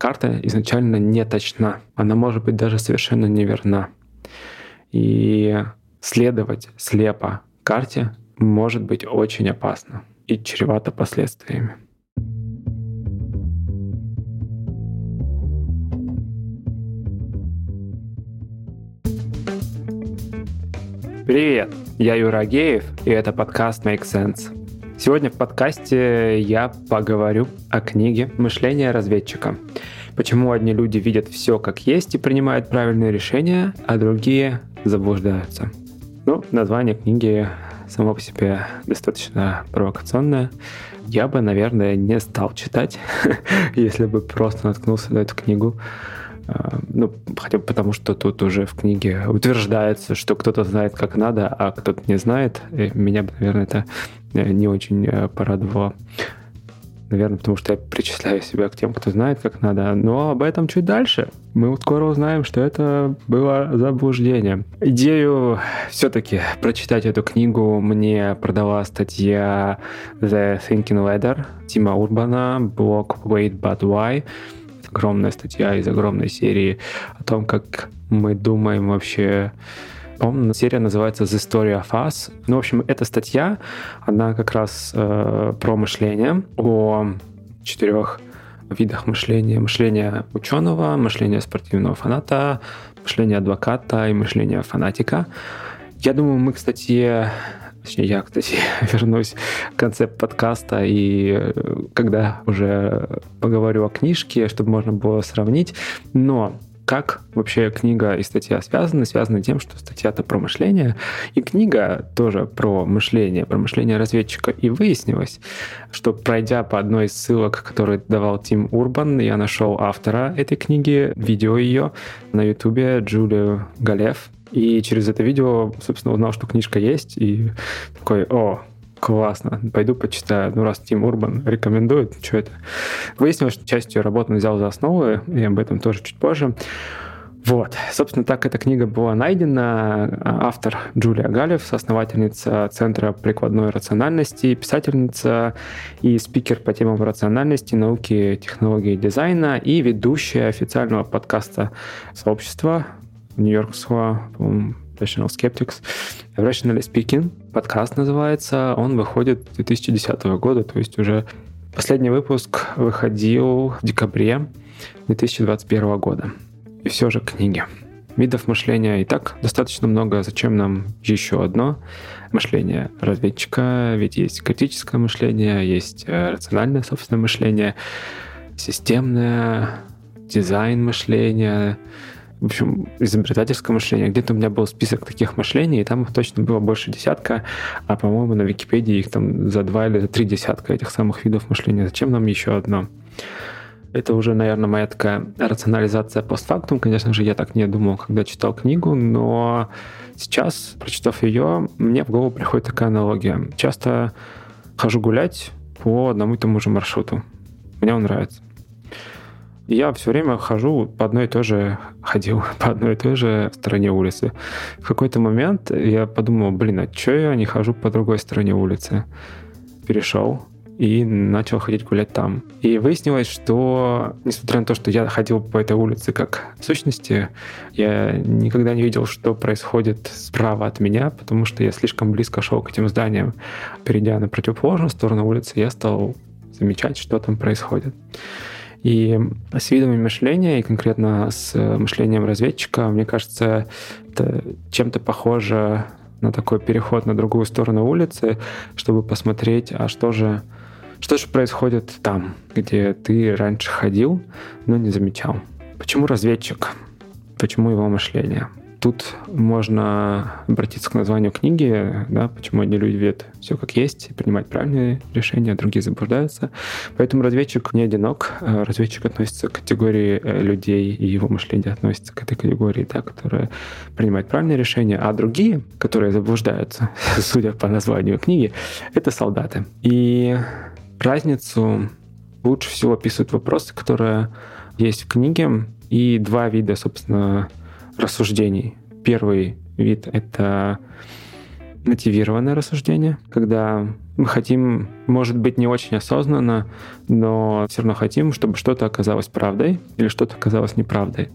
карта изначально не точна. Она может быть даже совершенно неверна. И следовать слепо карте может быть очень опасно и чревато последствиями. Привет, я Юра Агеев, и это подкаст Make Sense. Сегодня в подкасте я поговорю о книге «Мышление разведчика». Почему одни люди видят все как есть и принимают правильные решения, а другие заблуждаются. Ну, название книги само по себе достаточно провокационное. Я бы, наверное, не стал читать, если бы просто наткнулся на эту книгу. А, ну, хотя бы потому, что тут уже в книге утверждается, что кто-то знает, как надо, а кто-то не знает. И меня наверное, это э, не очень э, порадовало. Наверное, потому что я причисляю себя к тем, кто знает, как надо. Но об этом чуть дальше. Мы скоро узнаем, что это было заблуждение. Идею все-таки прочитать эту книгу мне продала статья The Thinking Ladder Тима Урбана, блог Wait But Why огромная статья из огромной серии о том, как мы думаем вообще по-моему, серия называется The Story of Us. Ну, в общем, эта статья, она как раз э, про мышление, о четырех видах мышления. Мышление ученого, мышление спортивного фаната, мышление адвоката и мышление фанатика. Я думаю, мы, кстати, Точнее, я, кстати, вернусь к концепт подкаста, и э, когда уже поговорю о книжке, чтобы можно было сравнить. Но как вообще книга и статья связаны? Связаны тем, что статья-то про мышление, и книга тоже про мышление, про мышление разведчика. И выяснилось, что пройдя по одной из ссылок, которые давал Тим Урбан, я нашел автора этой книги, видео ее на ютубе, Джулию Галев, и через это видео, собственно, узнал, что книжка есть, и такой, о, классно, пойду почитаю. Ну, раз Тим Урбан рекомендует, что это? Выяснилось, что часть ее работы он взял за основу, и об этом тоже чуть позже. Вот, собственно, так эта книга была найдена. Автор Джулия Галев, соосновательница Центра прикладной рациональности, писательница и спикер по темам рациональности, науки, технологии и дизайна и ведущая официального подкаста сообщества нью-йоркского, по-моему, Rational Skeptics. Rationally Speaking, подкаст называется. Он выходит 2010 года, то есть уже последний выпуск выходил в декабре 2021 года. И все же книги. Видов мышления и так достаточно много. Зачем нам еще одно мышление разведчика? Ведь есть критическое мышление, есть э, рациональное собственное мышление, системное, дизайн мышления, в общем, изобретательское мышление. Где-то у меня был список таких мышлений, и там их точно было больше десятка, а, по-моему, на Википедии их там за два или за три десятка этих самых видов мышления. Зачем нам еще одно? Это уже, наверное, моя такая рационализация постфактум. Конечно же, я так не думал, когда читал книгу, но сейчас, прочитав ее, мне в голову приходит такая аналогия. Часто хожу гулять по одному и тому же маршруту. Мне он нравится я все время хожу по одной и той же, ходил по одной и той же стороне улицы. В какой-то момент я подумал, блин, а что я не хожу по другой стороне улицы? Перешел и начал ходить гулять там. И выяснилось, что, несмотря на то, что я ходил по этой улице как в сущности, я никогда не видел, что происходит справа от меня, потому что я слишком близко шел к этим зданиям. Перейдя на противоположную сторону улицы, я стал замечать, что там происходит. И с видами мышления, и конкретно с мышлением разведчика, мне кажется, это чем-то похоже на такой переход на другую сторону улицы, чтобы посмотреть, а что же, что же происходит там, где ты раньше ходил, но не замечал. Почему разведчик? Почему его мышление? Тут можно обратиться к названию книги, да, почему одни люди видят все как есть, принимать правильные решения, а другие заблуждаются. Поэтому разведчик не одинок. А разведчик относится к категории э, людей, и его мышление относится к этой категории, да, которая принимает правильные решения, а другие, которые заблуждаются, судя по названию книги, это солдаты. И разницу лучше всего описывают вопросы, которые есть в книге, и два вида, собственно, рассуждений. Первый вид — это мотивированное рассуждение, когда мы хотим, может быть, не очень осознанно, но все равно хотим, чтобы что-то оказалось правдой или что-то оказалось неправдой.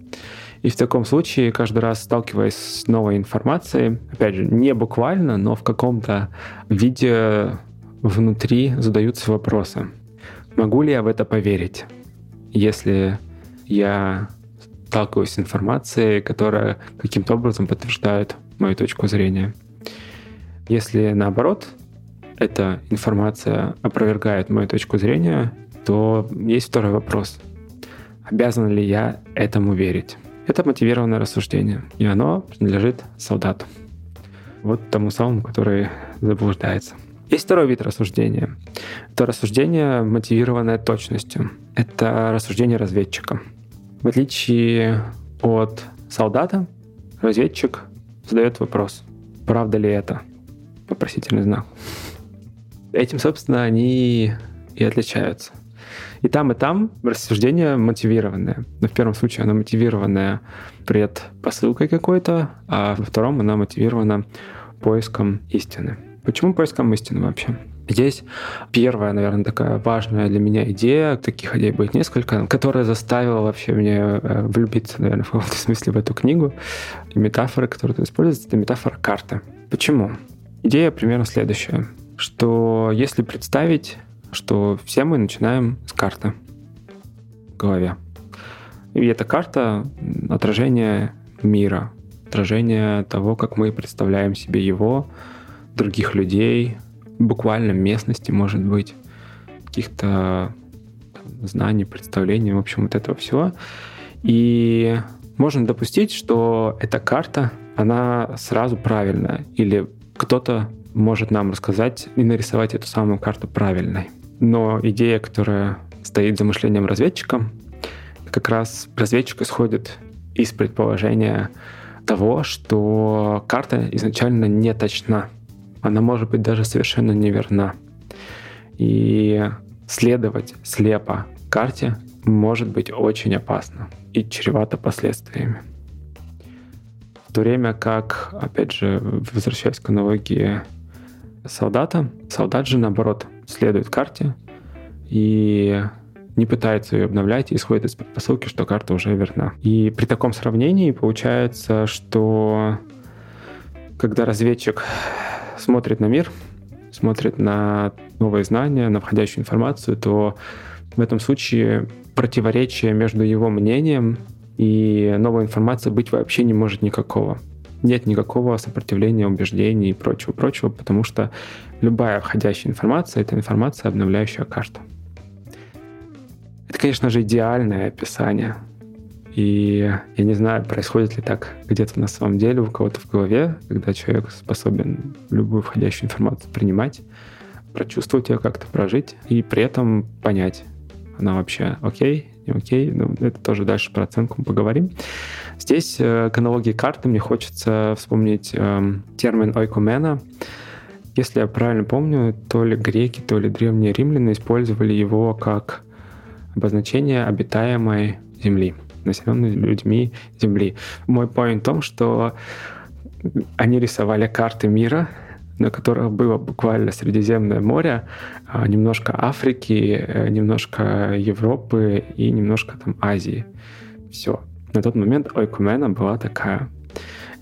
И в таком случае, каждый раз сталкиваясь с новой информацией, опять же, не буквально, но в каком-то виде внутри задаются вопросы. Могу ли я в это поверить, если я сталкиваюсь с информацией, которая каким-то образом подтверждает мою точку зрения? Если наоборот, эта информация опровергает мою точку зрения, то есть второй вопрос. Обязан ли я этому верить? Это мотивированное рассуждение, и оно принадлежит солдату. Вот тому самому, который заблуждается. Есть второй вид рассуждения. Это рассуждение, мотивированное точностью. Это рассуждение разведчика. В отличие от солдата, разведчик задает вопрос, правда ли это? Вопросительный знак. Этим, собственно, они и отличаются. И там, и там рассуждение мотивированное. Но в первом случае оно мотивированное предпосылкой какой-то, а во втором оно мотивировано поиском истины. Почему поиском истины вообще? Здесь первая, наверное, такая важная для меня идея, таких идей будет несколько, которая заставила вообще меня э, влюбиться, наверное, в каком-то смысле в эту книгу. И метафора, которая тут используется, это метафора карты. Почему? Идея примерно следующая, что если представить, что все мы начинаем с карты в голове. И эта карта — отражение мира, отражение того, как мы представляем себе его, других людей, буквально местности, может быть, каких-то знаний, представлений, в общем, вот этого всего. И можно допустить, что эта карта, она сразу правильная, или кто-то может нам рассказать и нарисовать эту самую карту правильной. Но идея, которая стоит за мышлением разведчика, как раз разведчик исходит из предположения того, что карта изначально не точна она может быть даже совершенно неверна. И следовать слепо карте может быть очень опасно и чревато последствиями. В то время как, опять же, возвращаясь к аналогии солдата, солдат же, наоборот, следует карте и не пытается ее обновлять и исходит из предпосылки, что карта уже верна. И при таком сравнении получается, что когда разведчик смотрит на мир, смотрит на новые знания, на входящую информацию, то в этом случае противоречия между его мнением и новой информацией быть вообще не может никакого. Нет никакого сопротивления убеждений и прочего-прочего, потому что любая входящая информация — это информация, обновляющая карту. Это, конечно же, идеальное описание и я не знаю, происходит ли так где-то на самом деле у кого-то в голове, когда человек способен любую входящую информацию принимать, прочувствовать ее как-то, прожить и при этом понять, она вообще окей, не окей. Ну, это тоже дальше про оценку мы поговорим. Здесь э, к аналогии карты мне хочется вспомнить э, термин ойкумена. Если я правильно помню, то ли греки, то ли древние римляне использовали его как обозначение обитаемой земли населенной людьми Земли. Мой point в том, что они рисовали карты мира, на которых было буквально Средиземное море, а, немножко Африки, э, немножко Европы и немножко там Азии. Все. На тот момент Ойкумена была такая.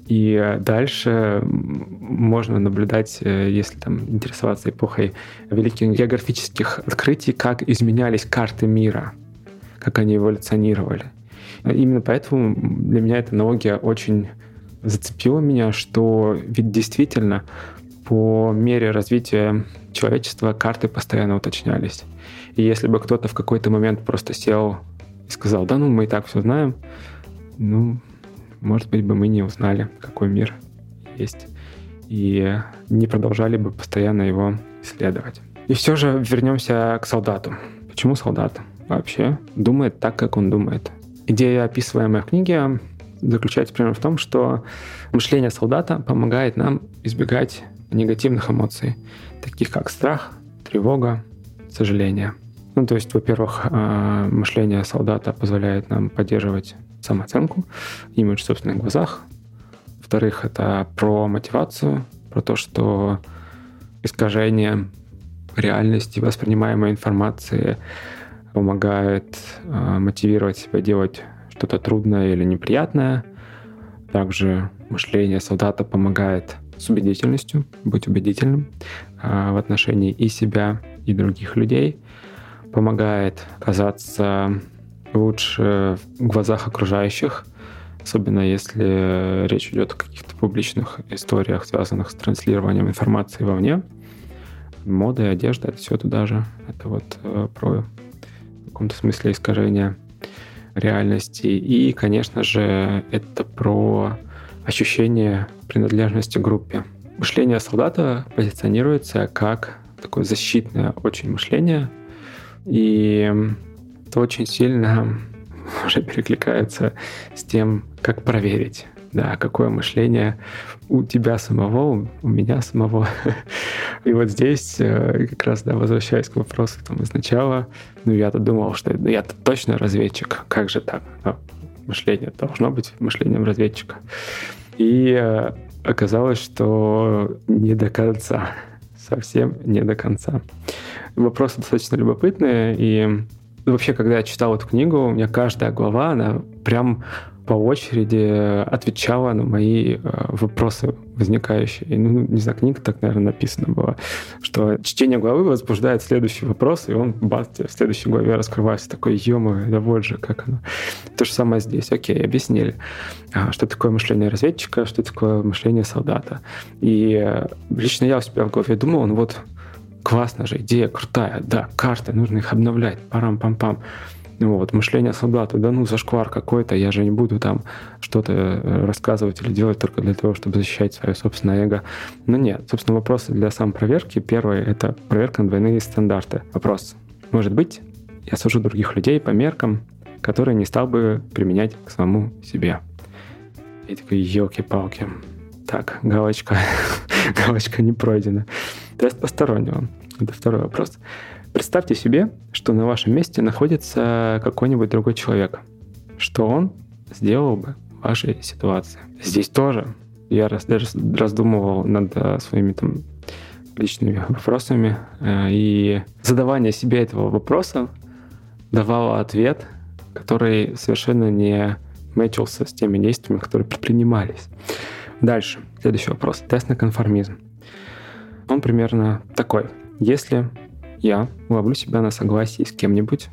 И дальше можно наблюдать, э, если там интересоваться эпохой великих географических открытий, как изменялись карты мира, как они эволюционировали. Именно поэтому для меня эта аналогия очень зацепила меня, что ведь действительно по мере развития человечества карты постоянно уточнялись. И если бы кто-то в какой-то момент просто сел и сказал, да ну мы и так все знаем, ну, может быть бы мы не узнали, какой мир есть. И не продолжали бы постоянно его исследовать. И все же вернемся к солдату. Почему солдат вообще думает так, как он думает? Идея, описываемая в книге, заключается примерно в том, что мышление солдата помогает нам избегать негативных эмоций, таких как страх, тревога, сожаление. Ну, то есть, во-первых, а, мышление солдата позволяет нам поддерживать самооценку, имидж в собственных глазах. Во-вторых, это про мотивацию, про то, что искажение реальности, воспринимаемой информации помогает э, мотивировать себя делать что-то трудное или неприятное. Также мышление солдата помогает с убедительностью, быть убедительным э, в отношении и себя, и других людей. Помогает казаться лучше в глазах окружающих, особенно если речь идет о каких-то публичных историях, связанных с транслированием информации вовне. Мода и одежда — это все туда же. Это вот э, про каком-то смысле искажение реальности. И, конечно же, это про ощущение принадлежности группе. Мышление солдата позиционируется как такое защитное очень мышление, и это очень сильно уже перекликается с тем, как проверить, да, какое мышление у тебя самого, у меня самого. И вот здесь э, как раз, да, возвращаясь к вопросу там изначала, ну я-то думал, что ну, я-то точно разведчик, как же так? Ну, мышление должно быть мышлением разведчика. И э, оказалось, что не до конца, совсем не до конца. Вопросы достаточно любопытные, и вообще, когда я читал эту книгу, у меня каждая глава, она прям по очереди отвечала на мои э, вопросы возникающие. Ну, не знаю, книга так, наверное, написана была, что чтение главы возбуждает следующий вопрос, и он, бац, в следующей главе раскрывается. Такой, ё да вот же, как оно. То же самое здесь. Окей, объяснили, а, что такое мышление разведчика, что такое мышление солдата. И э, лично я у себя в голове думал, ну вот классная же идея, крутая, да, карты, нужно их обновлять, парам-пам-пам. Ну вот, мышление солдата, да ну зашквар какой-то, я же не буду там что-то э, рассказывать или делать только для того, чтобы защищать свое собственное эго. Но нет, собственно, вопросы для самопроверки. Первый — это проверка на двойные стандарты. Вопрос. Может быть, я сужу других людей по меркам, которые не стал бы применять к самому себе. И такой, елки-палки. Так, галочка, галочка не пройдена. Тест постороннего. Это второй вопрос. Представьте себе, что на вашем месте находится какой-нибудь другой человек. Что он сделал бы в вашей ситуации? Здесь тоже я раз, даже раздумывал над э, своими там личными вопросами, э, и задавание себе этого вопроса давало ответ, который совершенно не мэчился с теми действиями, которые предпринимались. Дальше. Следующий вопрос. Тест на конформизм. Он примерно такой. Если я ловлю себя на согласии с кем-нибудь,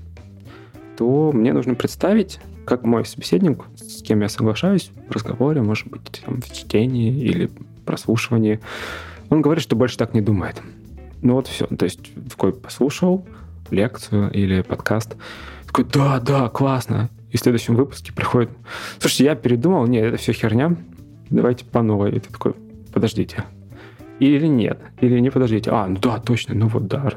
то мне нужно представить, как мой собеседник, с кем я соглашаюсь в разговоре, может быть, там, в чтении или прослушивании, он говорит, что больше так не думает. Ну вот все. То есть такой послушал лекцию или подкаст, такой, да, да, классно. И в следующем выпуске приходит, слушайте, я передумал, нет, это все херня, давайте по новой. И ты такой, подождите, или нет, или не подождите, а, ну да, точно, ну вот да,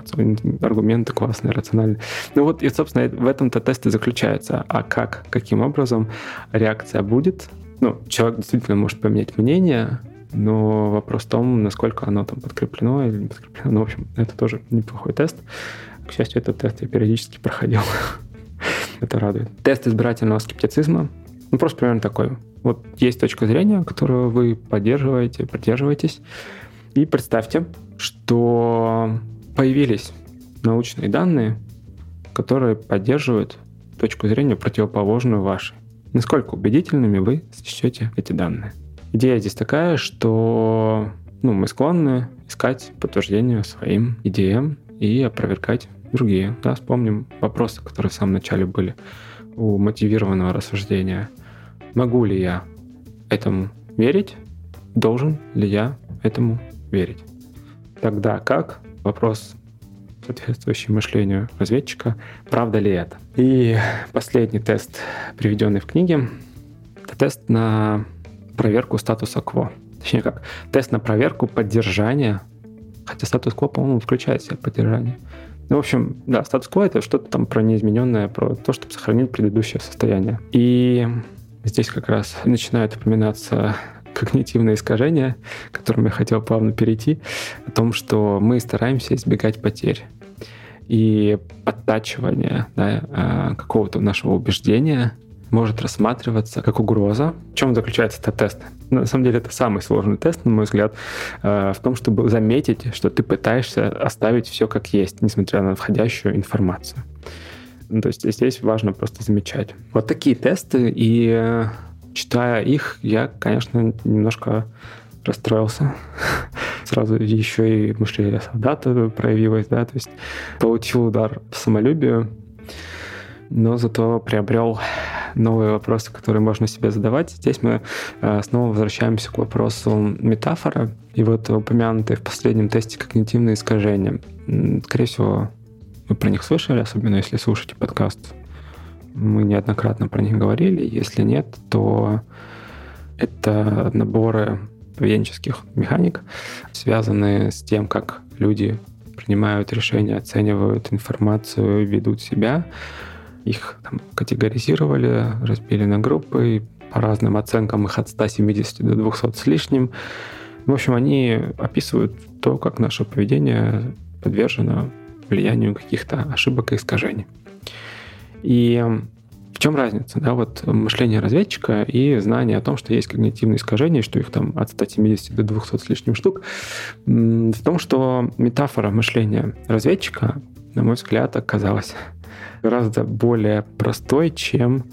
аргументы классные, рациональные. Ну вот, и, собственно, в этом-то тест и заключается. А как, каким образом реакция будет? Ну, человек действительно может поменять мнение, но вопрос в том, насколько оно там подкреплено или не подкреплено. Ну, в общем, это тоже неплохой тест. К счастью, этот тест я периодически проходил. это радует. Тест избирательного скептицизма. Ну, просто примерно такой. Вот есть точка зрения, которую вы поддерживаете, придерживаетесь. И представьте, что появились научные данные, которые поддерживают точку зрения противоположную вашей. Насколько убедительными вы сочтете эти данные? Идея здесь такая, что ну, мы склонны искать подтверждение своим идеям и опровергать другие. Да, вспомним вопросы, которые в самом начале были у мотивированного рассуждения. Могу ли я этому верить? Должен ли я этому верить. Тогда как? Вопрос соответствующий мышлению разведчика. Правда ли это? И последний тест, приведенный в книге, это тест на проверку статуса кво. Точнее как, тест на проверку поддержания, хотя статус-кво, по-моему, включает в себя поддержание. Ну, в общем, да, статус-кво — это что-то там про неизмененное, про то, чтобы сохранить предыдущее состояние. И здесь как раз начинают упоминаться когнитивное искажение, к которому я хотел плавно перейти, о том, что мы стараемся избегать потерь и подтачивания да, а, какого-то нашего убеждения может рассматриваться как угроза. В чем заключается этот тест? На самом деле это самый сложный тест, на мой взгляд, э, в том, чтобы заметить, что ты пытаешься оставить все как есть, несмотря на входящую информацию. Ну, то есть здесь важно просто замечать. Вот такие тесты, и э, читая их, я, конечно, немножко расстроился. Сразу еще и мышление солдата проявилось, да, то есть получил удар по самолюбию, но зато приобрел новые вопросы, которые можно себе задавать. Здесь мы э, снова возвращаемся к вопросу метафора. И вот упомянутые в последнем тесте когнитивные искажения. Скорее всего, вы про них слышали, особенно если слушаете подкаст. Мы неоднократно про них говорили. Если нет, то это наборы поведенческих механик, связанные с тем, как люди принимают решения, оценивают информацию, ведут себя. Их там, категоризировали, разбили на группы, и по разным оценкам их от 170 до 200 с лишним. В общем, они описывают то, как наше поведение подвержено влиянию каких-то ошибок и искажений. И в чем разница, да, вот мышление разведчика и знание о том, что есть когнитивные искажения, что их там от 170 до 200 с лишним штук, в том, что метафора мышления разведчика, на мой взгляд, оказалась гораздо более простой, чем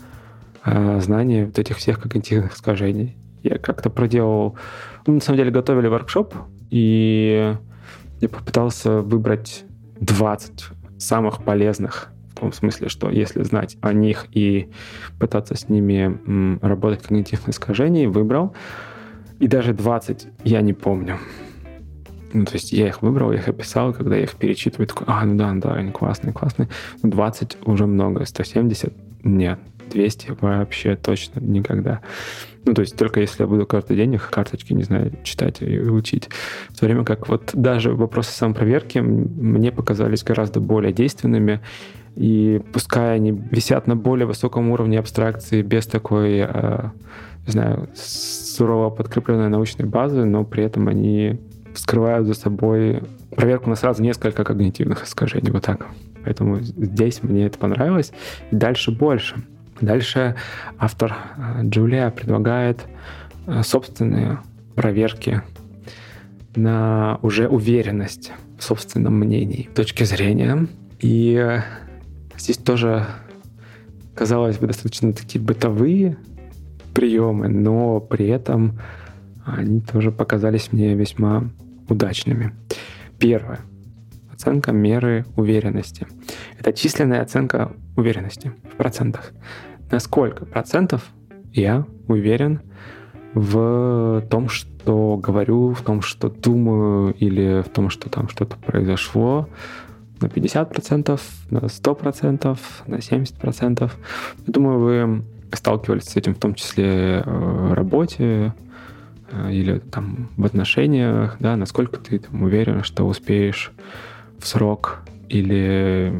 э, знание вот этих всех когнитивных искажений. Я как-то проделал... Ну, на самом деле готовили воркшоп, и я попытался выбрать 20 самых полезных том смысле, что если знать о них и пытаться с ними работать когнитивных искажений, выбрал. И даже 20 я не помню. Ну, то есть я их выбрал, я их описал, когда я их перечитываю, такой, а, ну да, да, они классные, классные. 20 уже много, 170 нет, 200 вообще точно никогда. Ну, то есть только если я буду каждый день их карточки, не знаю, читать и учить. В то время как вот даже вопросы самопроверки мне показались гораздо более действенными и пускай они висят на более высоком уровне абстракции, без такой, э, не знаю, сурово подкрепленной научной базы, но при этом они скрывают за собой проверку на сразу несколько когнитивных искажений. Вот так. Поэтому здесь мне это понравилось. И дальше больше. Дальше автор э, Джулия предлагает э, собственные проверки на уже уверенность в собственном мнении, точки зрения. И Здесь тоже, казалось бы, достаточно такие бытовые приемы, но при этом они тоже показались мне весьма удачными. Первое. Оценка меры уверенности. Это численная оценка уверенности в процентах. На сколько процентов я уверен в том, что говорю, в том, что думаю, или в том, что там что-то произошло, на 50%, на 100%, на 70%. Я думаю, вы сталкивались с этим в том числе э, в работе э, или там в отношениях, да, насколько ты там уверен, что успеешь в срок или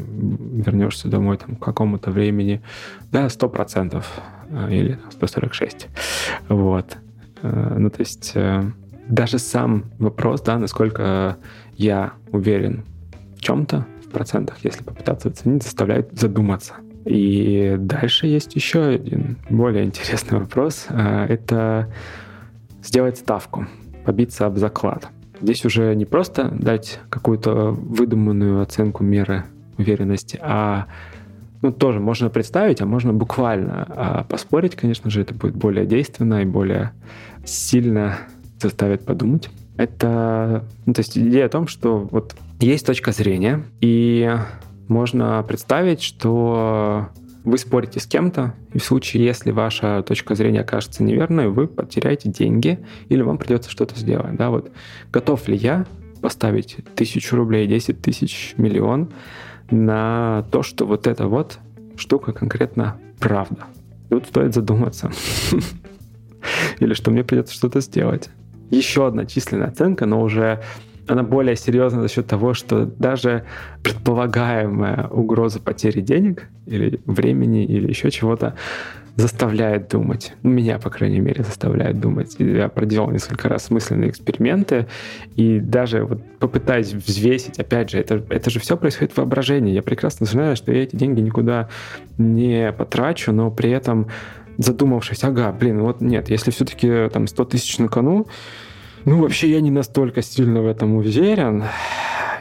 вернешься домой там, к какому-то времени, да, 100% э, или 146. Вот. Ну, то есть даже сам вопрос, да, насколько я уверен в чем-то, в процентах, если попытаться оценить, заставляет задуматься. И дальше есть еще один более интересный вопрос. А, это сделать ставку, побиться об заклад. Здесь уже не просто дать какую-то выдуманную оценку меры уверенности, а ну, тоже можно представить, а можно буквально а поспорить, конечно же, это будет более действенно и более сильно заставит подумать. Это, ну, то есть идея о том, что вот есть точка зрения, и можно представить, что вы спорите с кем-то, и в случае, если ваша точка зрения окажется неверной, вы потеряете деньги или вам придется что-то сделать. Да, вот готов ли я поставить тысячу рублей, 10 тысяч, миллион на то, что вот эта вот штука конкретно правда. Вот стоит задуматься. Или что мне придется что-то сделать. Еще одна численная оценка, но уже она более серьезна за счет того, что даже предполагаемая угроза потери денег или времени или еще чего-то заставляет думать. Меня, по крайней мере, заставляет думать. Я проделал несколько раз смысленные эксперименты, и даже вот попытаясь взвесить, опять же, это, это же все происходит в воображении. Я прекрасно знаю, что я эти деньги никуда не потрачу, но при этом задумавшись, ага, блин, вот нет, если все-таки там 100 тысяч на кону, ну, вообще я не настолько сильно в этом уверен,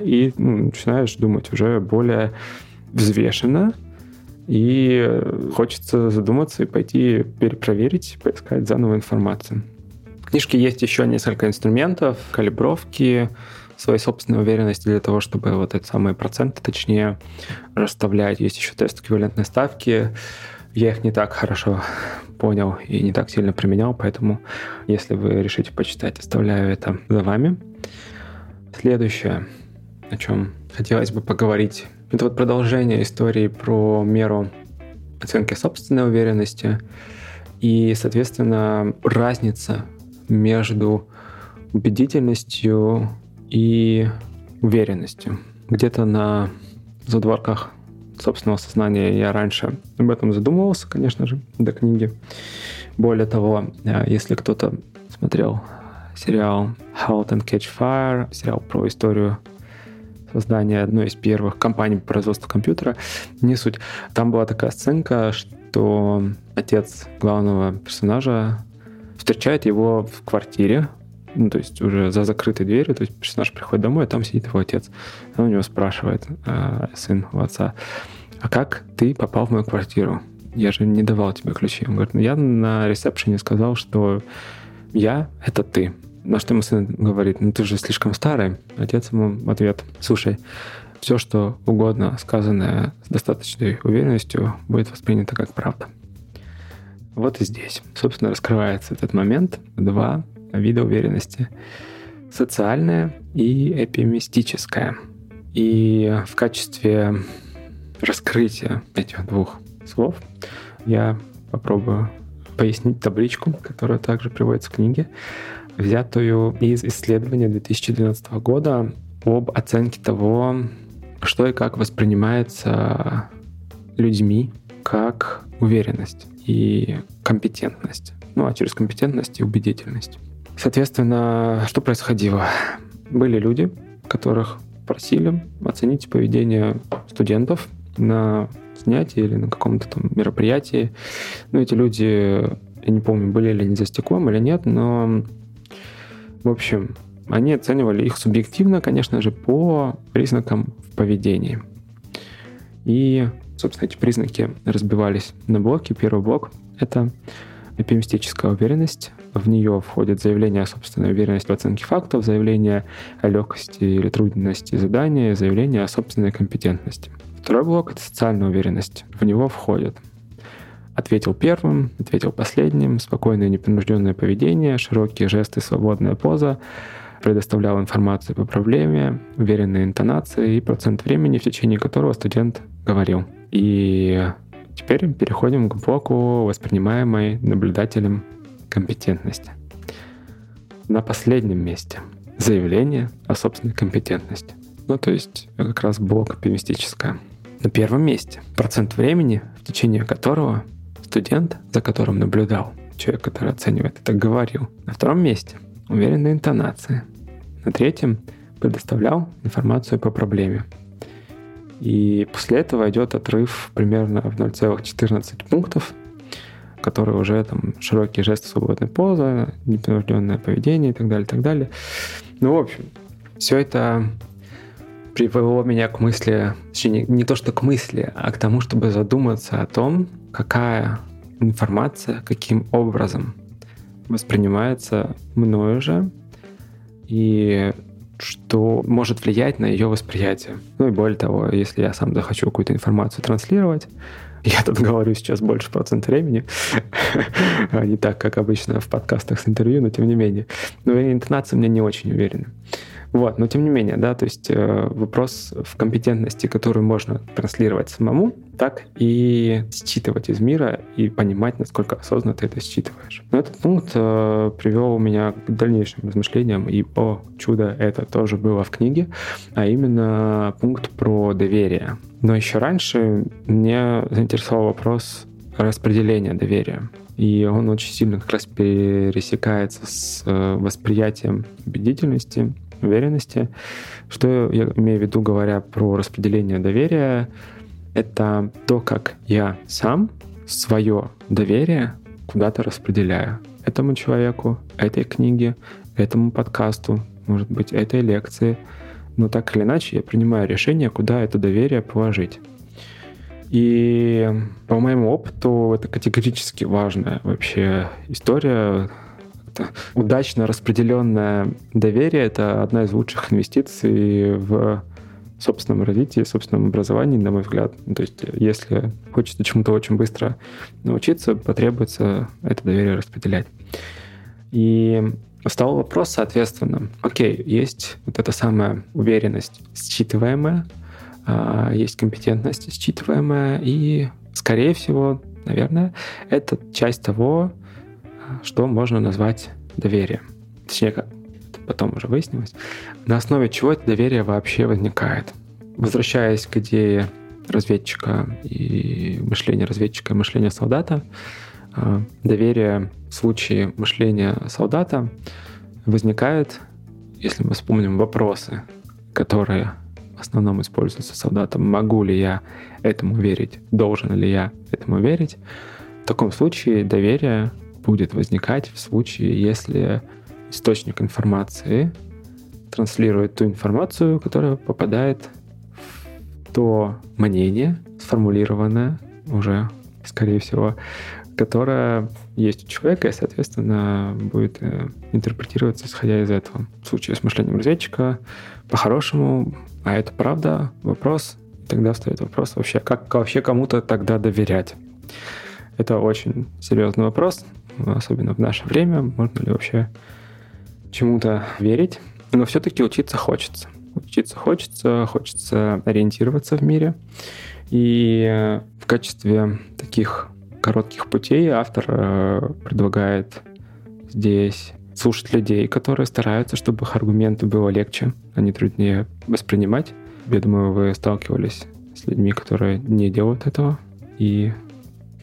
и ну, начинаешь думать уже более взвешенно, и хочется задуматься и пойти перепроверить, поискать заново информацию. В книжке есть еще несколько инструментов, калибровки, своей собственной уверенности для того, чтобы вот эти самые проценты точнее расставлять. Есть еще тест эквивалентной ставки. Я их не так хорошо понял и не так сильно применял, поэтому если вы решите почитать, оставляю это за вами. Следующее, о чем хотелось бы поговорить, это вот продолжение истории про меру оценки собственной уверенности и, соответственно, разница между убедительностью и уверенностью. Где-то на задворках собственного сознания я раньше об этом задумывался, конечно же, до книги. Более того, э, если кто-то смотрел сериал How to Catch Fire, сериал про историю создания одной из первых компаний по производству компьютера, не суть. Там была такая сценка, что отец главного персонажа встречает его в квартире, ну, то есть уже за закрытой дверью, то есть персонаж приходит домой, а там сидит его отец. Он у него спрашивает, э, сын у отца, а как ты попал в мою квартиру? Я же не давал тебе ключи. Он говорит, ну я на ресепшене сказал, что я — это ты. На что ему сын говорит, ну ты же слишком старый. Отец ему в ответ, слушай, все, что угодно, сказанное с достаточной уверенностью, будет воспринято как правда. Вот и здесь, собственно, раскрывается этот момент. Два вида уверенности. Социальная и эпимистическая. И в качестве раскрытия этих двух слов я попробую пояснить табличку, которая также приводится в книге, взятую из исследования 2012 года об оценке того, что и как воспринимается людьми как уверенность и компетентность. Ну, а через компетентность и убедительность. Соответственно, что происходило? Были люди, которых просили оценить поведение студентов на занятии или на каком-то там мероприятии. Ну, эти люди, я не помню, были ли они за стеклом или нет, но, в общем, они оценивали их субъективно, конечно же, по признакам в поведении. И, собственно, эти признаки разбивались на блоки. Первый блок — это оптимистическая уверенность. В нее входит заявление о собственной уверенности в оценке фактов, заявление о легкости или трудности задания, заявление о собственной компетентности. Второй блок — это социальная уверенность. В него входит Ответил первым, ответил последним, спокойное непринужденное поведение, широкие жесты, свободная поза, предоставлял информацию по проблеме, уверенные интонации и процент времени, в течение которого студент говорил. И теперь переходим к блоку воспринимаемой наблюдателем компетентности. На последнем месте заявление о собственной компетентности. Ну, то есть как раз блок оптимистическое. На первом месте процент времени, в течение которого студент, за которым наблюдал, человек, который оценивает это, говорил. На втором месте уверенная интонация. На третьем предоставлял информацию по проблеме. И после этого идет отрыв примерно в 0,14 пунктов, которые уже там широкие жесты свободной позы, непринужденное поведение и так далее, и так далее. Ну, в общем, все это привело меня к мысли, точнее, не то что к мысли, а к тому, чтобы задуматься о том, какая информация, каким образом воспринимается мною же, и что может влиять на ее восприятие. Ну и более того, если я сам захочу какую-то информацию транслировать, я тут говорю сейчас больше процент времени, а не так, как обычно в подкастах с интервью, но тем не менее. Но интонация мне не очень уверена. Вот, но тем не менее, да, то есть э, вопрос в компетентности, которую можно транслировать самому, так и считывать из мира и понимать, насколько осознанно ты это считываешь. Но этот пункт э, привел меня к дальнейшим размышлениям, и, о чудо, это тоже было в книге, а именно пункт про доверие. Но еще раньше меня заинтересовал вопрос распределения доверия. И он очень сильно как раз пересекается с э, восприятием убедительности, уверенности. Что я имею в виду, говоря про распределение доверия, это то, как я сам свое доверие куда-то распределяю. Этому человеку, этой книге, этому подкасту, может быть, этой лекции. Но так или иначе я принимаю решение, куда это доверие положить. И по моему опыту это категорически важная вообще история. Удачно распределенное доверие — это одна из лучших инвестиций в собственном развитии, собственном образовании, на мой взгляд. Ну, то есть если хочется чему-то очень быстро научиться, потребуется это доверие распределять. И Встал вопрос, соответственно, окей, есть вот эта самая уверенность считываемая, а, есть компетентность считываемая, и, скорее всего, наверное, это часть того, что можно назвать доверием. Точнее, как потом уже выяснилось, на основе чего это доверие вообще возникает. Возвращаясь к идее разведчика и мышления разведчика и мышления солдата, а, доверие в случае мышления солдата возникает, если мы вспомним вопросы, которые в основном используется солдатом. Могу ли я этому верить? Должен ли я этому верить? В таком случае доверие будет возникать в случае, если источник информации транслирует ту информацию, которая попадает в то мнение, сформулированное уже, скорее всего, которое есть у человека и, соответственно, будет э, интерпретироваться исходя из этого. В случае с мышлением разведчика, по-хорошему, а это правда? Вопрос. Тогда встает вопрос вообще, как вообще кому-то тогда доверять? Это очень серьезный вопрос, особенно в наше время. Можно ли вообще чему-то верить? Но все-таки учиться хочется. Учиться хочется, хочется ориентироваться в мире. И в качестве таких коротких путей автор э, предлагает здесь слушать людей, которые стараются, чтобы их аргументы было легче, а не труднее воспринимать. Я думаю, вы сталкивались с людьми, которые не делают этого, и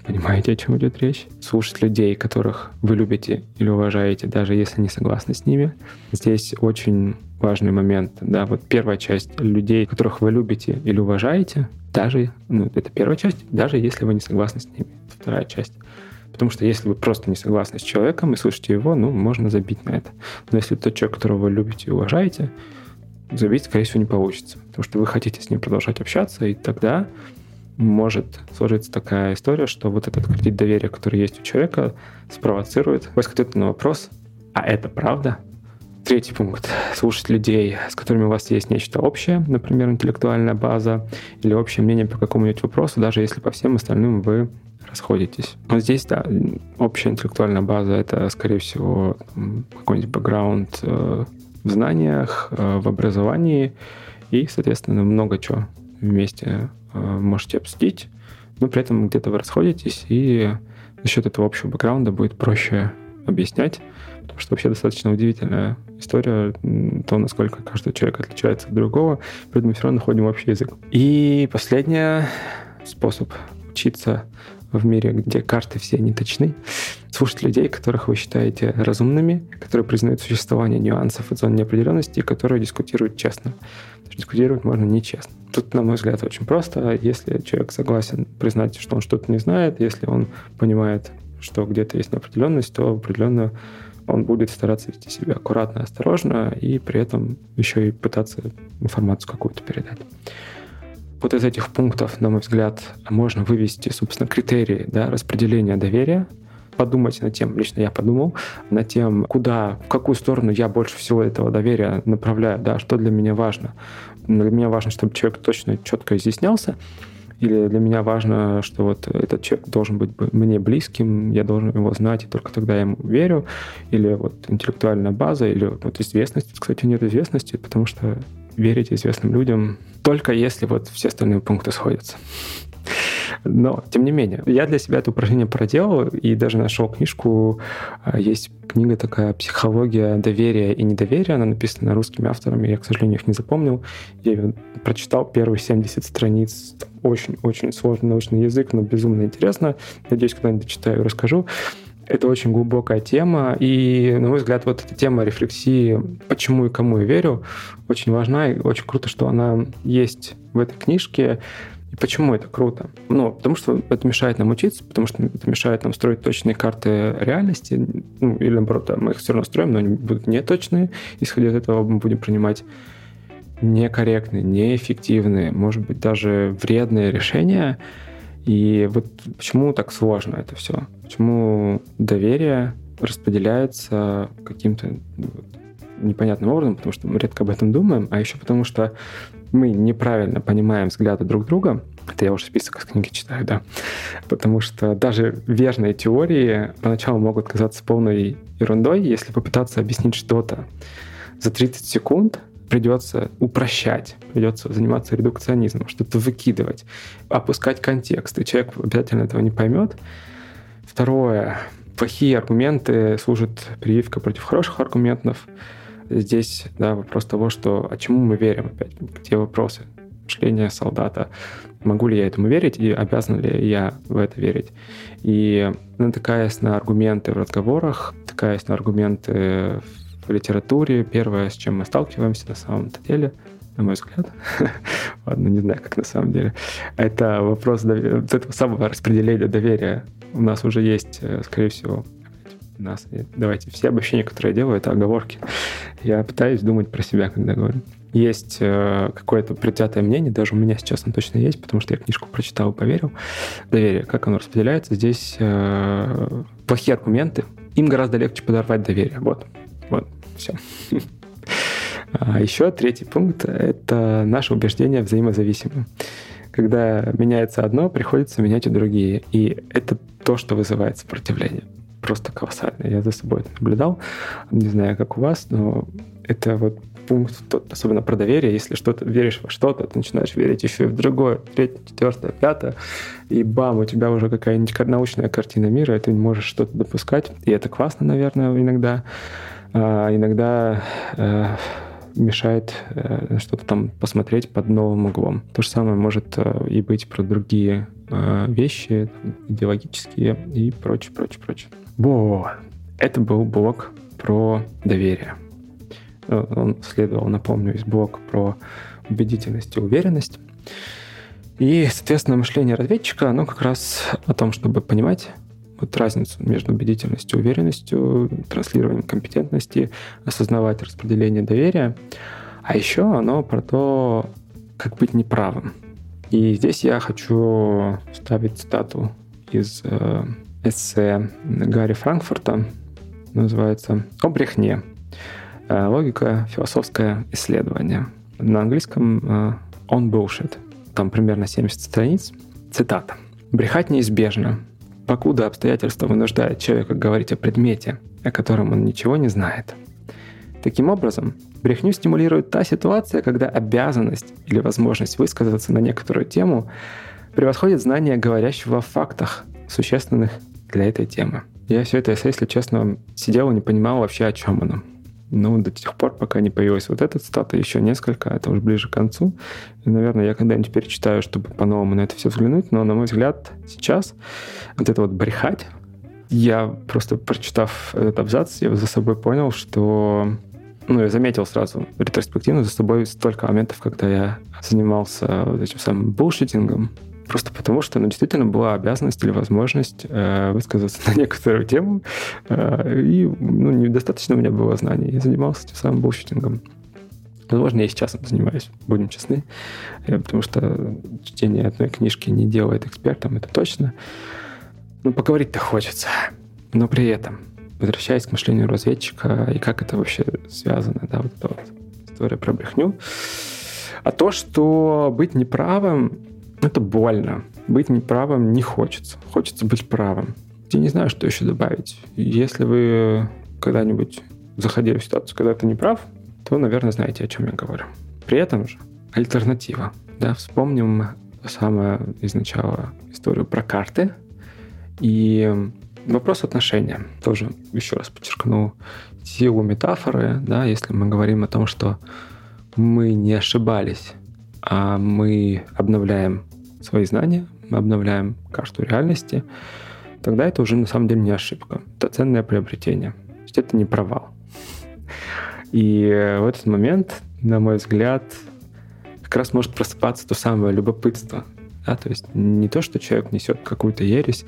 понимаете, о чем идет речь. Слушать людей, которых вы любите или уважаете, даже если не согласны с ними. Здесь очень важный момент. Да, вот первая часть людей, которых вы любите или уважаете, даже, ну, это первая часть, даже если вы не согласны с ними. Вторая часть. Потому что если вы просто не согласны с человеком и слышите его, ну, можно забить на это. Но если тот человек, которого вы любите и уважаете, забить, скорее всего, не получится. Потому что вы хотите с ним продолжать общаться, и тогда может сложиться такая история, что вот этот кредит доверия, который есть у человека, спровоцирует поиск ответа на вопрос, а это правда? Третий пункт. Слушать людей, с которыми у вас есть нечто общее, например, интеллектуальная база или общее мнение по какому-нибудь вопросу, даже если по всем остальным вы расходитесь. Вот здесь, да, общая интеллектуальная база — это, скорее всего, какой-нибудь бэкграунд э, в знаниях, э, в образовании, и, соответственно, много чего вместе э, можете обсудить, но при этом где-то вы расходитесь, и за счет этого общего бэкграунда будет проще объяснять, потому что вообще достаточно удивительная история, то, насколько каждый человек отличается от другого, при этом мы все равно находим общий язык. И последний способ учиться в мире, где карты все не точны, слушать людей, которых вы считаете разумными, которые признают существование нюансов и зон неопределенности, и которые дискутируют честно. Дискутировать можно нечестно. Тут, на мой взгляд, очень просто. Если человек согласен признать, что он что-то не знает, если он понимает, что где-то есть неопределенность, то определенно он будет стараться вести себя аккуратно, осторожно и при этом еще и пытаться информацию какую-то передать вот из этих пунктов, на мой взгляд, можно вывести, собственно, критерии да, распределения доверия, подумать над тем, лично я подумал, над тем, куда, в какую сторону я больше всего этого доверия направляю, да, что для меня важно. Для меня важно, чтобы человек точно, четко изъяснялся, или для меня важно, что вот этот человек должен быть мне близким, я должен его знать, и только тогда я ему верю, или вот интеллектуальная база, или вот известность. Кстати, нет известности, потому что верить известным людям только если вот все остальные пункты сходятся. Но, тем не менее, я для себя это упражнение проделал и даже нашел книжку. А, есть книга такая «Психология доверия и недоверия». Она написана русскими авторами. Я, к сожалению, их не запомнил. Я ее прочитал первые 70 страниц. Очень-очень сложный научный язык, но безумно интересно. Надеюсь, когда-нибудь читаю и расскажу. Это очень глубокая тема, и, на мой взгляд, вот эта тема рефлексии, почему и кому я верю, очень важна, и очень круто, что она есть в этой книжке. И почему это круто? Ну, потому что это мешает нам учиться, потому что это мешает нам строить точные карты реальности, ну, или наоборот, мы их все равно строим, но они будут неточные. Исходя из этого мы будем принимать некорректные, неэффективные, может быть, даже вредные решения, и вот почему так сложно это все? Почему доверие распределяется каким-то ну, непонятным образом, потому что мы редко об этом думаем, а еще потому что мы неправильно понимаем взгляды друг друга. Это я уже список из книги читаю, да. Потому что даже верные теории поначалу могут казаться полной ерундой, если попытаться объяснить что-то за 30 секунд, придется упрощать, придется заниматься редукционизмом, что-то выкидывать, опускать контекст, и человек обязательно этого не поймет. Второе. Плохие аргументы служат прививкой против хороших аргументов. Здесь да, вопрос того, что а чему мы верим опять, где вопросы мышления солдата. Могу ли я этому верить и обязан ли я в это верить? И натыкаясь на аргументы в разговорах, натыкаясь на аргументы в литературе. Первое, с чем мы сталкиваемся на самом-то деле, на мой взгляд, ладно, не знаю, как на самом деле, это вопрос вот этого самого распределения доверия. У нас уже есть, э, скорее всего, у нас, давайте, все обобщения, которые я делаю, это оговорки. Я пытаюсь думать про себя, когда говорю. Есть э, какое-то предвзятое мнение, даже у меня сейчас оно точно есть, потому что я книжку прочитал и поверил. Доверие, как оно распределяется. Здесь э, плохие аргументы, им гораздо легче подорвать доверие. Вот. Вот. Все. А еще третий пункт – это наше убеждение взаимозависимы. Когда меняется одно, приходится менять и другие. И это то, что вызывает сопротивление. Просто колоссально. Я за собой это наблюдал. Не знаю, как у вас, но это вот пункт, особенно про доверие. Если что-то веришь во что-то, ты начинаешь верить еще и в другое, третье, четвертое, пятое, и бам, у тебя уже какая-нибудь научная картина мира, и ты можешь что-то допускать. И это классно, наверное, иногда а иногда э, мешает э, что-то там посмотреть под новым углом. То же самое может э, и быть про другие вещи, идеологические и прочее, прочее, прочее. Во! Это был блок про доверие. Он следовал, напомню, из блока про убедительность и уверенность. И, соответственно, мышление разведчика, оно как раз о том, чтобы понимать, вот разницу между убедительностью, уверенностью, транслированием компетентности, осознавать распределение доверия. А еще оно про то, как быть неправым. И здесь я хочу вставить цитату из э, эссе Гарри Франкфурта, называется «О брехне. Э, логика, философское исследование». На английском э, «On bullshit». Там примерно 70 страниц. Цитата. «Брехать неизбежно, покуда обстоятельства вынуждают человека говорить о предмете, о котором он ничего не знает. Таким образом, брехню стимулирует та ситуация, когда обязанность или возможность высказаться на некоторую тему превосходит знание говорящего о фактах, существенных для этой темы. Я все это, если честно, сидел и не понимал вообще, о чем оно. Ну, до тех пор, пока не появилась вот эта цитата, еще несколько, это уже ближе к концу. И, наверное, я когда-нибудь перечитаю, чтобы по-новому на это все взглянуть. Но, на мой взгляд, сейчас вот это вот брехать, я просто, прочитав этот абзац, я за собой понял, что ну, я заметил сразу ретроспективно за собой столько моментов, когда я занимался вот этим самым булшитингом, Просто потому, что ну, действительно была обязанность или возможность э, высказаться на некоторую тему, э, и ну, недостаточно у меня было знаний. Я занимался этим самым bullshitting ом. Возможно, я сейчас этим занимаюсь, будем честны, э, потому что чтение одной книжки не делает экспертом, это точно. Но поговорить-то хочется. Но при этом, возвращаясь к мышлению разведчика и как это вообще связано, да, вот эта вот история про брехню, а то, что быть неправым это больно. Быть неправым не хочется. Хочется быть правым. Я не знаю, что еще добавить. Если вы когда-нибудь заходили в ситуацию, когда ты не прав, то, наверное, знаете, о чем я говорю. При этом же альтернатива. Да, вспомним самое из начала историю про карты. И вопрос отношения. Тоже еще раз подчеркну силу метафоры, да, если мы говорим о том, что мы не ошибались, а мы обновляем свои знания, мы обновляем карту реальности, тогда это уже на самом деле не ошибка. Это ценное приобретение. То есть это не провал. И в этот момент, на мой взгляд, как раз может просыпаться то самое любопытство. Да? То есть не то, что человек несет какую-то ересь,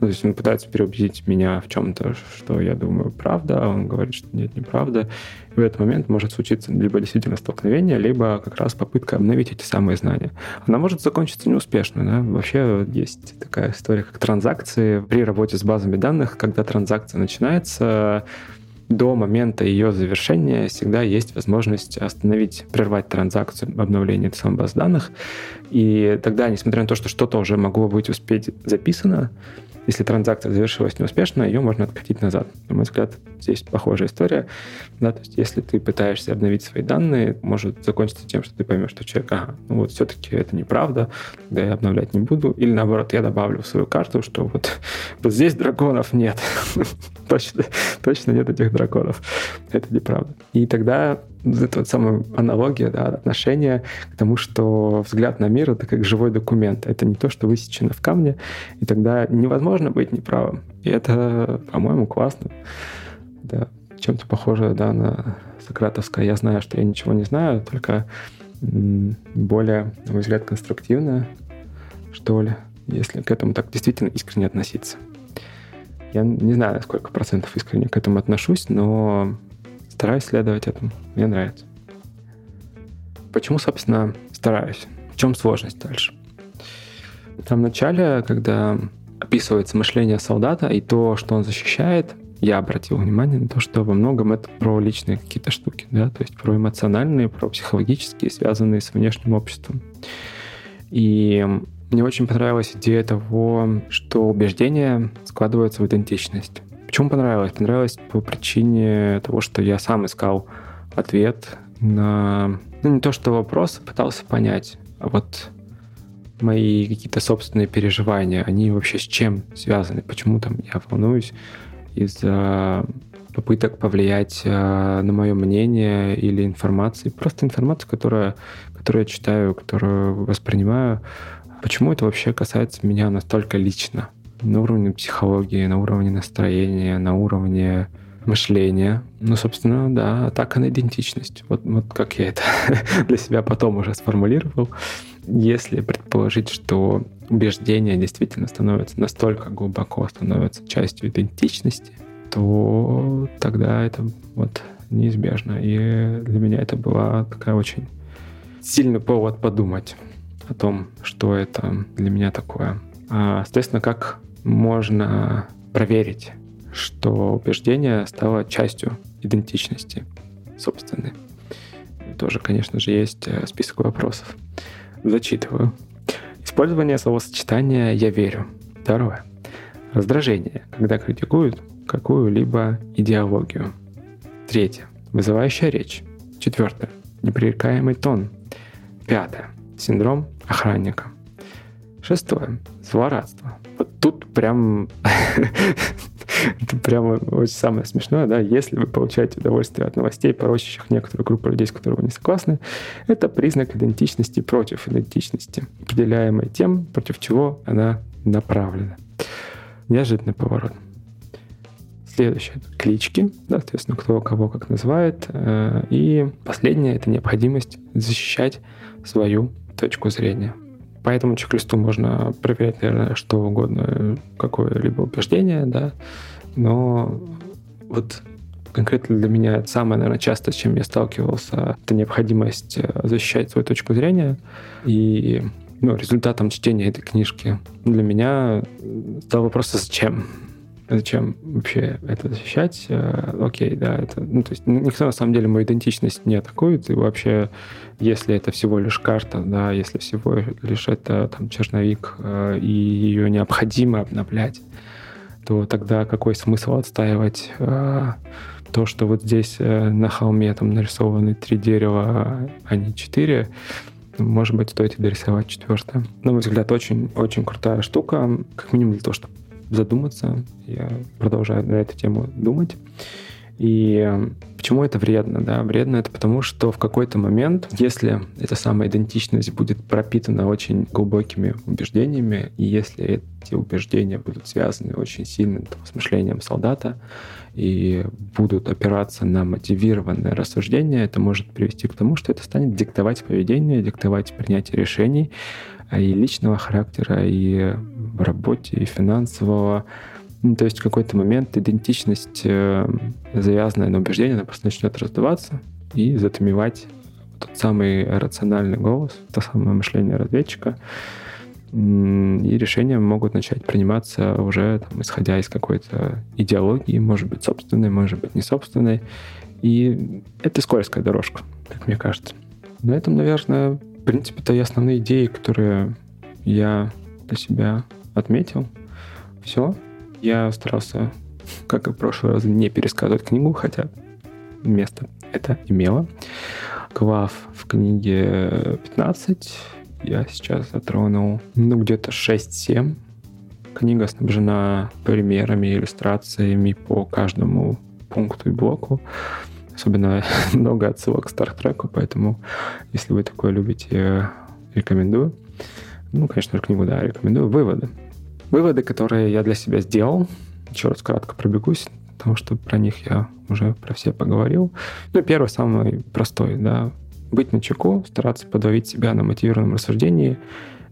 то есть он пытается переубедить меня в чем-то, что я думаю правда, а он говорит, что нет, неправда. И в этот момент может случиться либо действительно столкновение, либо как раз попытка обновить эти самые знания. Она может закончиться неуспешно. Да? Вообще есть такая история, как транзакции при работе с базами данных. Когда транзакция начинается, до момента ее завершения всегда есть возможность остановить, прервать транзакцию обновления этой самой базы данных. И тогда, несмотря на то, что что-то уже могло быть успеть записано, если транзакция завершилась неуспешно, ее можно откатить назад. На мой взгляд, здесь похожая история. Да, то есть если ты пытаешься обновить свои данные, может закончиться тем, что ты поймешь, что человек, ага, ну вот все-таки это неправда, тогда я обновлять не буду. Или наоборот, я добавлю в свою карту, что вот, вот здесь драконов нет. точно, точно нет этих драконов. Это неправда. И тогда это вот самая аналогия, да, отношение к тому, что взгляд на мир — это как живой документ. Это не то, что высечено в камне, и тогда невозможно быть неправым. И это, по-моему, классно. Да, чем-то похоже да, на сократовское «я знаю, что я ничего не знаю», только более, на мой взгляд, конструктивное, что ли, если к этому так действительно искренне относиться. Я не знаю, сколько процентов искренне к этому отношусь, но стараюсь следовать этому. Мне нравится. Почему, собственно, стараюсь? В чем сложность дальше? В самом начале, когда описывается мышление солдата и то, что он защищает, я обратил внимание на то, что во многом это про личные какие-то штуки, да, то есть про эмоциональные, про психологические, связанные с внешним обществом. И мне очень понравилась идея того, что убеждения складываются в идентичность. Почему понравилось? Понравилось по причине того, что я сам искал ответ на... Ну, не то, что вопрос, а пытался понять, а вот мои какие-то собственные переживания, они вообще с чем связаны? Почему там я волнуюсь из-за попыток повлиять э, на мое мнение или информации? Просто информацию, которая, которую я читаю, которую воспринимаю. Почему это вообще касается меня настолько лично? На уровне психологии, на уровне настроения, на уровне мышления. Ну, собственно, да, атака на идентичность. Вот, вот как я это для себя потом уже сформулировал. Если предположить, что убеждения действительно становятся настолько глубоко, становятся частью идентичности, то тогда это вот неизбежно. И для меня это была такая очень сильный повод подумать о том, что это для меня такое. А, соответственно, как можно проверить, что убеждение стало частью идентичности собственной. Тоже, конечно же, есть э, список вопросов. Зачитываю. Использование словосочетания «я верю». Второе. Раздражение, когда критикуют какую-либо идеологию. Третье. Вызывающая речь. Четвертое. Непререкаемый тон. Пятое. Синдром охранника. Шестое. Злорадство. Вот тут прям это прямо очень самое смешное, да, если вы получаете удовольствие от новостей, порочащих некоторую группу людей, с которыми вы не согласны, это признак идентичности против идентичности, определяемой тем, против чего она направлена. Неожиданный поворот. Следующее — клички, да, соответственно, кто кого как называет. Э, и последнее — это необходимость защищать свою точку зрения. По этому чек-листу можно проверять, наверное, что угодно, какое-либо убеждение, да, но вот конкретно для меня самое, наверное, часто, с чем я сталкивался, это необходимость э, защищать свою точку зрения. И ну, результатом чтения этой книжки для меня стал вопрос, зачем? Зачем вообще это защищать? Э, окей, да, это... Ну, то есть никто на самом деле мою идентичность не атакует, и вообще если это всего лишь карта, да, если всего лишь это там черновик, э, и ее необходимо обновлять, то тогда какой смысл отстаивать э, то, что вот здесь на холме там нарисованы три дерева, а не четыре? может быть, стоит и дорисовать четвертое. На мой взгляд, очень-очень крутая штука, как минимум для того, чтобы задуматься. Я продолжаю на эту тему думать. И почему это вредно? Да? Вредно это потому, что в какой-то момент, если эта самая идентичность будет пропитана очень глубокими убеждениями, и если эти убеждения будут связаны очень сильно с мышлением солдата и будут опираться на мотивированное рассуждение, это может привести к тому, что это станет диктовать поведение, диктовать принятие решений и личного характера, и в работе, и финансового, ну, то есть в какой-то момент идентичность, э, завязанная на убеждение, она просто начнет раздуваться и затмевать тот самый рациональный голос, то самое мышление разведчика, и решения могут начать приниматься уже там, исходя из какой-то идеологии, может быть, собственной, может быть, не собственной. И это скользкая дорожка, как мне кажется. На этом, наверное, в принципе-то и основные идеи, которые я для себя отметил. Все. Я старался, как и в прошлый раз, не пересказывать книгу, хотя место это имело. Глав в книге 15. Я сейчас затронул, ну, где-то 6-7. Книга снабжена примерами, иллюстрациями по каждому пункту и блоку. Особенно много отсылок к Стартреку, поэтому, если вы такое любите, рекомендую. Ну, конечно же, книгу, да, рекомендую. Выводы. Выводы, которые я для себя сделал, еще раз кратко пробегусь, потому что про них я уже про все поговорил. Ну, первый, самый простой, да, быть на чеку, стараться подавить себя на мотивированном рассуждении,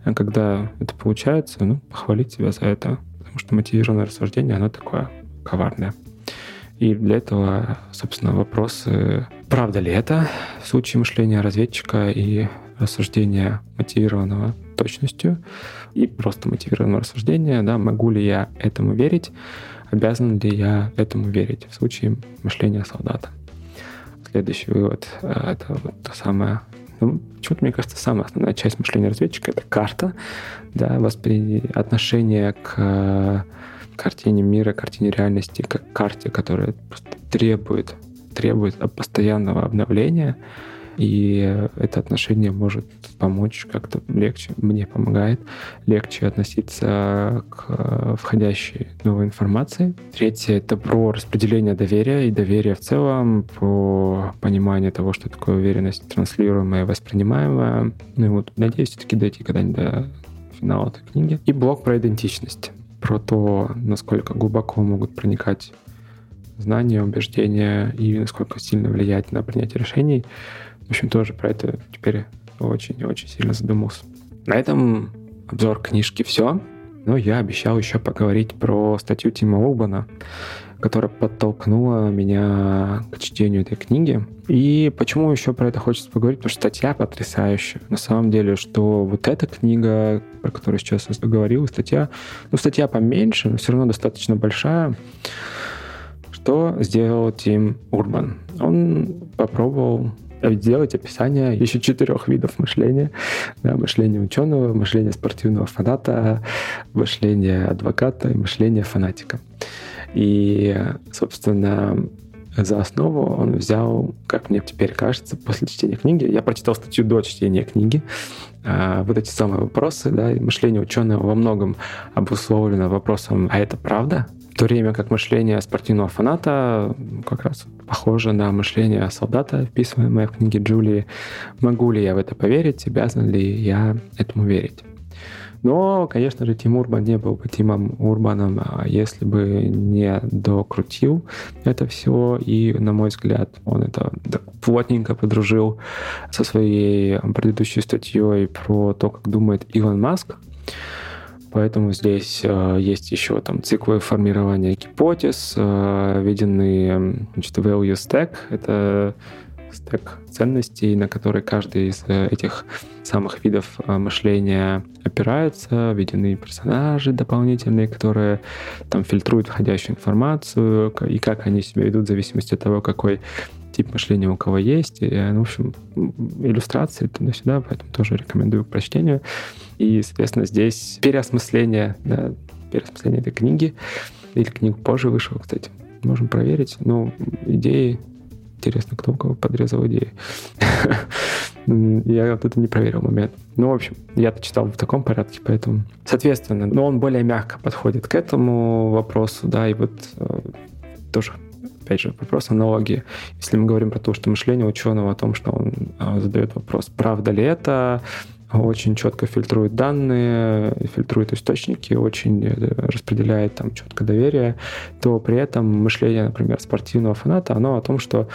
а когда это получается, ну, похвалить себя за это, потому что мотивированное рассуждение, оно такое коварное. И для этого, собственно, вопросы, правда ли это в случае мышления разведчика и рассуждения мотивированного точностью и просто мотивированного рассуждения, да, могу ли я этому верить, обязан ли я этому верить в случае мышления солдата. Следующий вывод — это вот та самая ну, почему-то, мне кажется, самая основная часть мышления разведчика — это карта, да, воспри... отношение к картине мира, картине реальности, как карте, которая просто требует, требует постоянного обновления, и это отношение может помочь как-то легче, мне помогает легче относиться к э, входящей новой информации. Третье — это про распределение доверия и доверие в целом, про понимание того, что такое уверенность транслируемая и воспринимаемая. Ну и вот надеюсь все-таки дойти когда-нибудь до финала этой книги. И блок про идентичность, про то, насколько глубоко могут проникать знания, убеждения и насколько сильно влиять на принятие решений. В общем, тоже про это теперь очень-очень сильно задумался. На этом обзор книжки все. Но я обещал еще поговорить про статью Тима Урбана, которая подтолкнула меня к чтению этой книги. И почему еще про это хочется поговорить? Потому что статья потрясающая. На самом деле, что вот эта книга, про которую сейчас я говорил, статья, ну, статья поменьше, но все равно достаточно большая. Что сделал Тим Урбан? Он попробовал сделать описание еще четырех видов мышления. Да, мышление ученого, мышление спортивного фаната, мышление адвоката и мышление фанатика. И, собственно, за основу он взял, как мне теперь кажется, после чтения книги, я прочитал статью до чтения книги, а, вот эти самые вопросы, да, мышление ученого во многом обусловлено вопросом, а это правда? В то время как мышление спортивного фаната как раз похоже на мышление солдата, вписываемое в книге Джулии. Могу ли я в это поверить? Обязан ли я этому верить? Но, конечно же, Тим Урбан не был бы Тимом Урбаном, а если бы не докрутил это все. И, на мой взгляд, он это плотненько подружил со своей предыдущей статьей про то, как думает Илон Маск. Поэтому здесь э, есть еще там циклы формирования гипотез, э, введенный значит, value stack. Это стек ценностей, на который каждый из э, этих самых видов э, мышления опирается, введены персонажи дополнительные, которые там фильтруют входящую информацию, и как они себя ведут в зависимости от того, какой тип мышления у кого есть. И, ну, в общем, иллюстрации туда-сюда, поэтому тоже рекомендую к прочтению. И, соответственно, здесь переосмысление, да, переосмысление этой книги, или книгу позже вышел, кстати, можем проверить. Но идеи Интересно, кто у кого подрезал идеи. Я вот это не проверил момент. Ну, в общем, я-то читал в таком порядке, поэтому... Соответственно, но он более мягко подходит к этому вопросу, да, и вот э, тоже опять же, вопрос аналогии. Если мы говорим про то, что мышление ученого о том, что он э, задает вопрос, правда ли это, очень четко фильтрует данные, фильтрует источники, очень э, распределяет там четко доверие, то при этом мышление, например, спортивного фаната, оно о том, что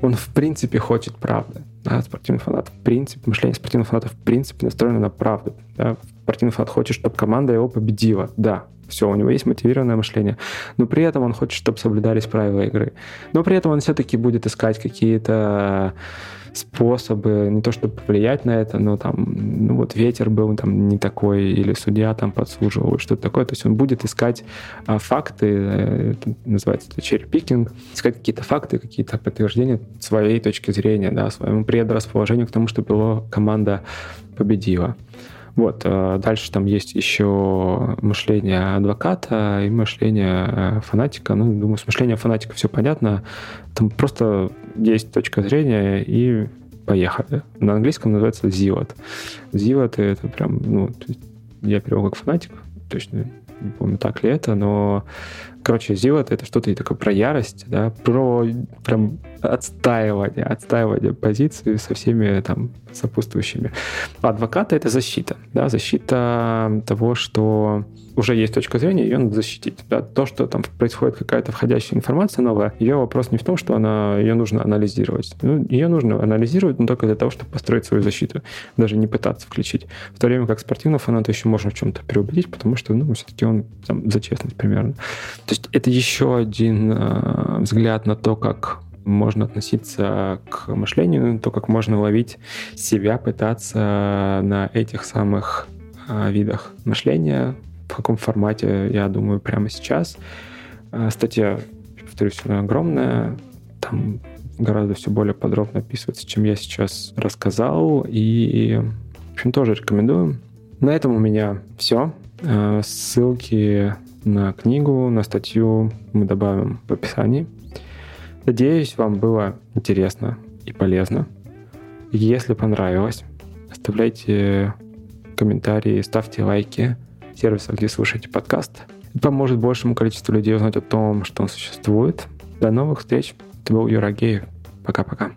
он в принципе хочет правды. Да, спортивный фанат, в принципе, мышление спортивного фаната в принципе настроено на правду. Да. Спортивный фанат хочет, чтобы команда его победила. Да, все, у него есть мотивированное мышление. Но при этом он хочет, чтобы соблюдались правила игры. Но при этом он все-таки будет искать какие-то способы, не то чтобы повлиять на это, но там, ну вот ветер был там не такой, или судья там подсуживал, что-то такое. То есть он будет искать а, факты, э, это называется это черепикинг, искать какие-то факты, какие-то подтверждения своей точки зрения, да, своему предрасположению к тому, чтобы его команда победила. Вот. Э, дальше там есть еще мышление адвоката и мышление э, фанатика. Ну, думаю, с мышлением фанатика все понятно. Там просто есть точка зрения и поехали. На английском называется zivot. Zivot — это прям, ну, я перевел как фанатик, точно не помню, так ли это, но, короче, Зивот — это что-то такое про ярость, да, про прям отстаивание, отстаивание позиции со всеми там сопутствующими. А адвоката — это защита, да, защита того, что уже есть точка зрения, ее надо защитить. Да? То, что там происходит какая-то входящая информация новая, ее вопрос не в том, что она, ее нужно анализировать. Ну, ее нужно анализировать, но только для того, чтобы построить свою защиту, даже не пытаться включить. В то время как спортивного фаната еще можно в чем-то переубедить, потому что, ну, все-таки он там, за честность примерно. То есть это еще один э, взгляд на то, как можно относиться к мышлению, то, как можно ловить себя, пытаться на этих самых э, видах мышления, в каком формате, я думаю, прямо сейчас. Э, статья, повторюсь, она огромная, там гораздо все более подробно описывается, чем я сейчас рассказал, и, в общем, тоже рекомендую. На этом у меня все. Э, ссылки на книгу, на статью мы добавим в описании. Надеюсь, вам было интересно и полезно. Если понравилось, оставляйте комментарии, ставьте лайки сервисах, где слушаете подкаст. Это поможет большему количеству людей узнать о том, что он существует. До новых встреч. Это был Юра Геев. Пока-пока.